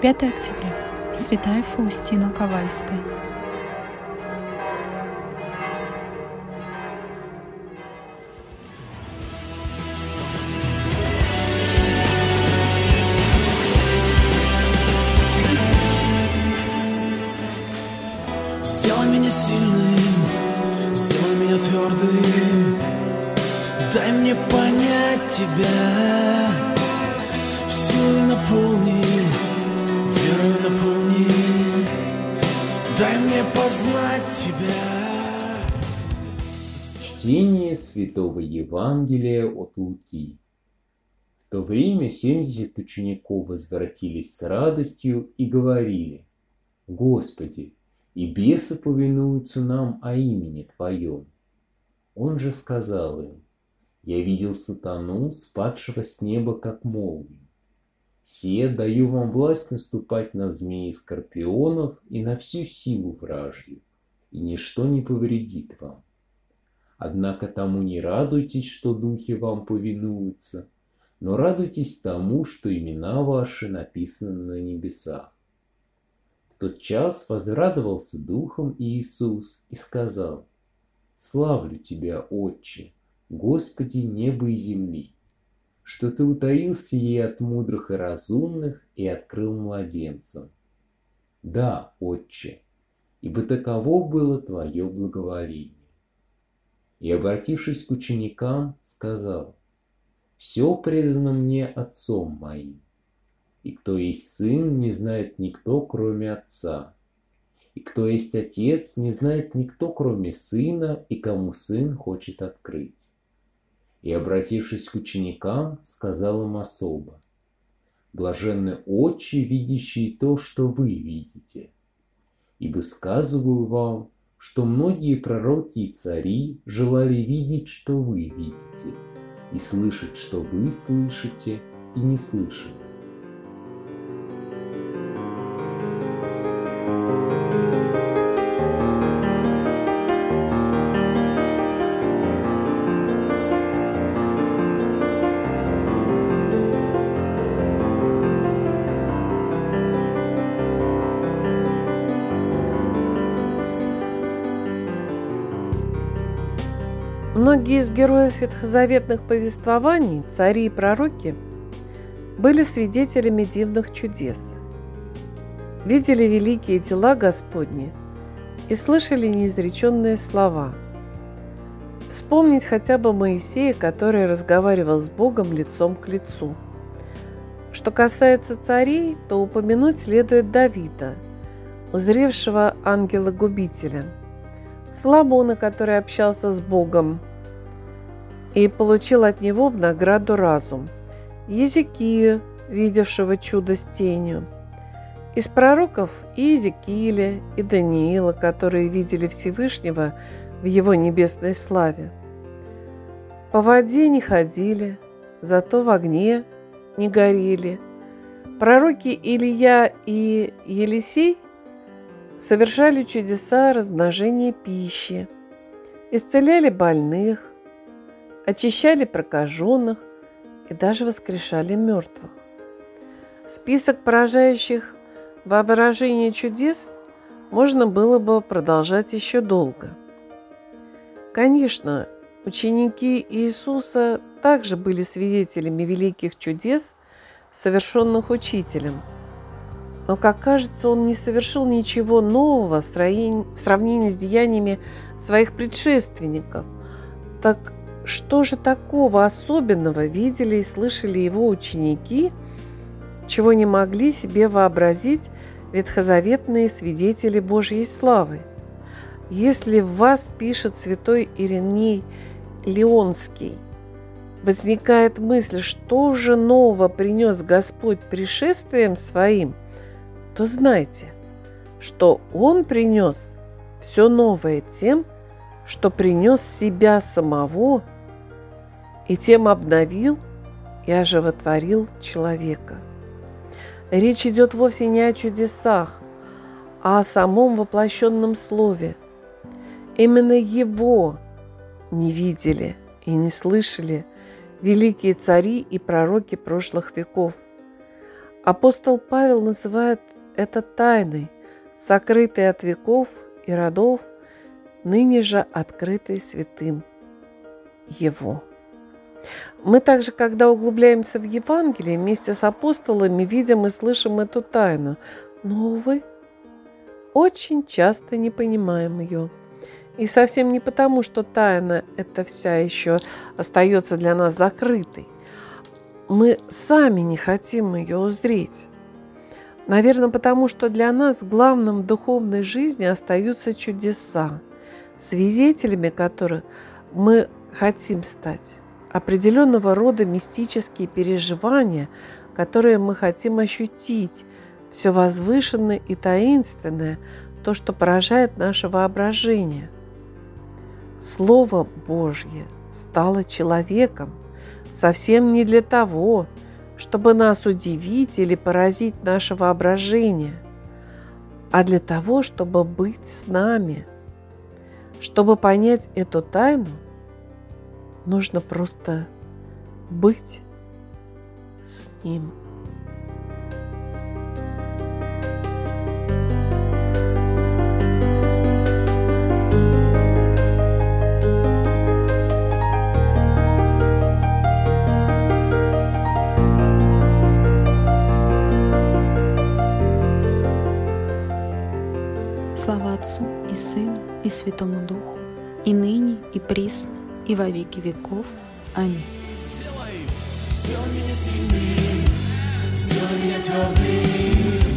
5 октября. Святая Фаустина Ковальская. Сделай меня сильным, сделай меня твердым Дай мне понять тебя Силой наполни, Дай мне познать тебя Чтение Святого Евангелия от Луки. В то время семьдесят учеников возвратились с радостью и говорили, «Господи, и бесы повинуются нам о имени Твоем». Он же сказал им, «Я видел сатану, спадшего с неба, как молнию. Сие даю вам власть наступать на змеи и скорпионов и на всю силу вражью, и ничто не повредит вам. Однако тому не радуйтесь, что духи вам повинуются, но радуйтесь тому, что имена ваши написаны на небесах. В тот час возрадовался духом Иисус и сказал, «Славлю Тебя, Отче, Господи неба и земли, что Ты утаился ей от мудрых и разумных и открыл младенцам. Да, Отче, ибо таково было Твое благоволение и, обратившись к ученикам, сказал, «Все предано мне Отцом моим, и кто есть Сын, не знает никто, кроме Отца, и кто есть Отец, не знает никто, кроме Сына, и кому Сын хочет открыть». И, обратившись к ученикам, сказал им особо, «Блаженны очи, видящие то, что вы видите, ибо сказываю вам, что многие пророки и цари желали видеть, что вы видите, и слышать, что вы слышите и не слышали. Многие из героев ветхозаветных повествований, цари и пророки, были свидетелями дивных чудес, видели великие дела Господни и слышали неизреченные слова. Вспомнить хотя бы Моисея, который разговаривал с Богом лицом к лицу. Что касается царей, то упомянуть следует Давида, узревшего ангела-губителя, Соломона, который общался с Богом – и получил от него в награду разум. Езекию, видевшего чудо с тенью. Из пророков и Езекииля, и Даниила, которые видели Всевышнего в его небесной славе. По воде не ходили, зато в огне не горели. Пророки Илья и Елисей совершали чудеса размножения пищи, исцеляли больных, очищали прокаженных и даже воскрешали мертвых. Список поражающих воображение чудес можно было бы продолжать еще долго. Конечно, ученики Иисуса также были свидетелями великих чудес, совершенных учителем. Но, как кажется, он не совершил ничего нового в сравнении с деяниями своих предшественников, так что же такого особенного видели и слышали его ученики, чего не могли себе вообразить ветхозаветные свидетели Божьей славы? Если в вас пишет святой Ириней Леонский, возникает мысль, что же нового принес Господь пришествием своим, то знайте, что Он принес все новое тем, что принес себя самого – и тем обновил и оживотворил человека. Речь идет вовсе не о чудесах, а о самом воплощенном слове. Именно его не видели и не слышали великие цари и пророки прошлых веков. Апостол Павел называет это тайной, сокрытой от веков и родов, ныне же открытой святым Его. Мы также, когда углубляемся в Евангелие, вместе с апостолами видим и слышим эту тайну, но, увы, очень часто не понимаем ее. И совсем не потому, что тайна это вся еще остается для нас закрытой. Мы сами не хотим ее узреть. Наверное, потому что для нас главным в духовной жизни остаются чудеса, свидетелями которых мы хотим стать определенного рода мистические переживания, которые мы хотим ощутить, все возвышенное и таинственное, то, что поражает наше воображение. Слово Божье стало человеком совсем не для того, чтобы нас удивить или поразить наше воображение, а для того, чтобы быть с нами. Чтобы понять эту тайну – Нужно просто быть с ним. Слава Отцу и Сыну и Святому Духу, и ныне, и присно, и во веки веков. Аминь. Сделай меня сильнее, сделай меня твердым.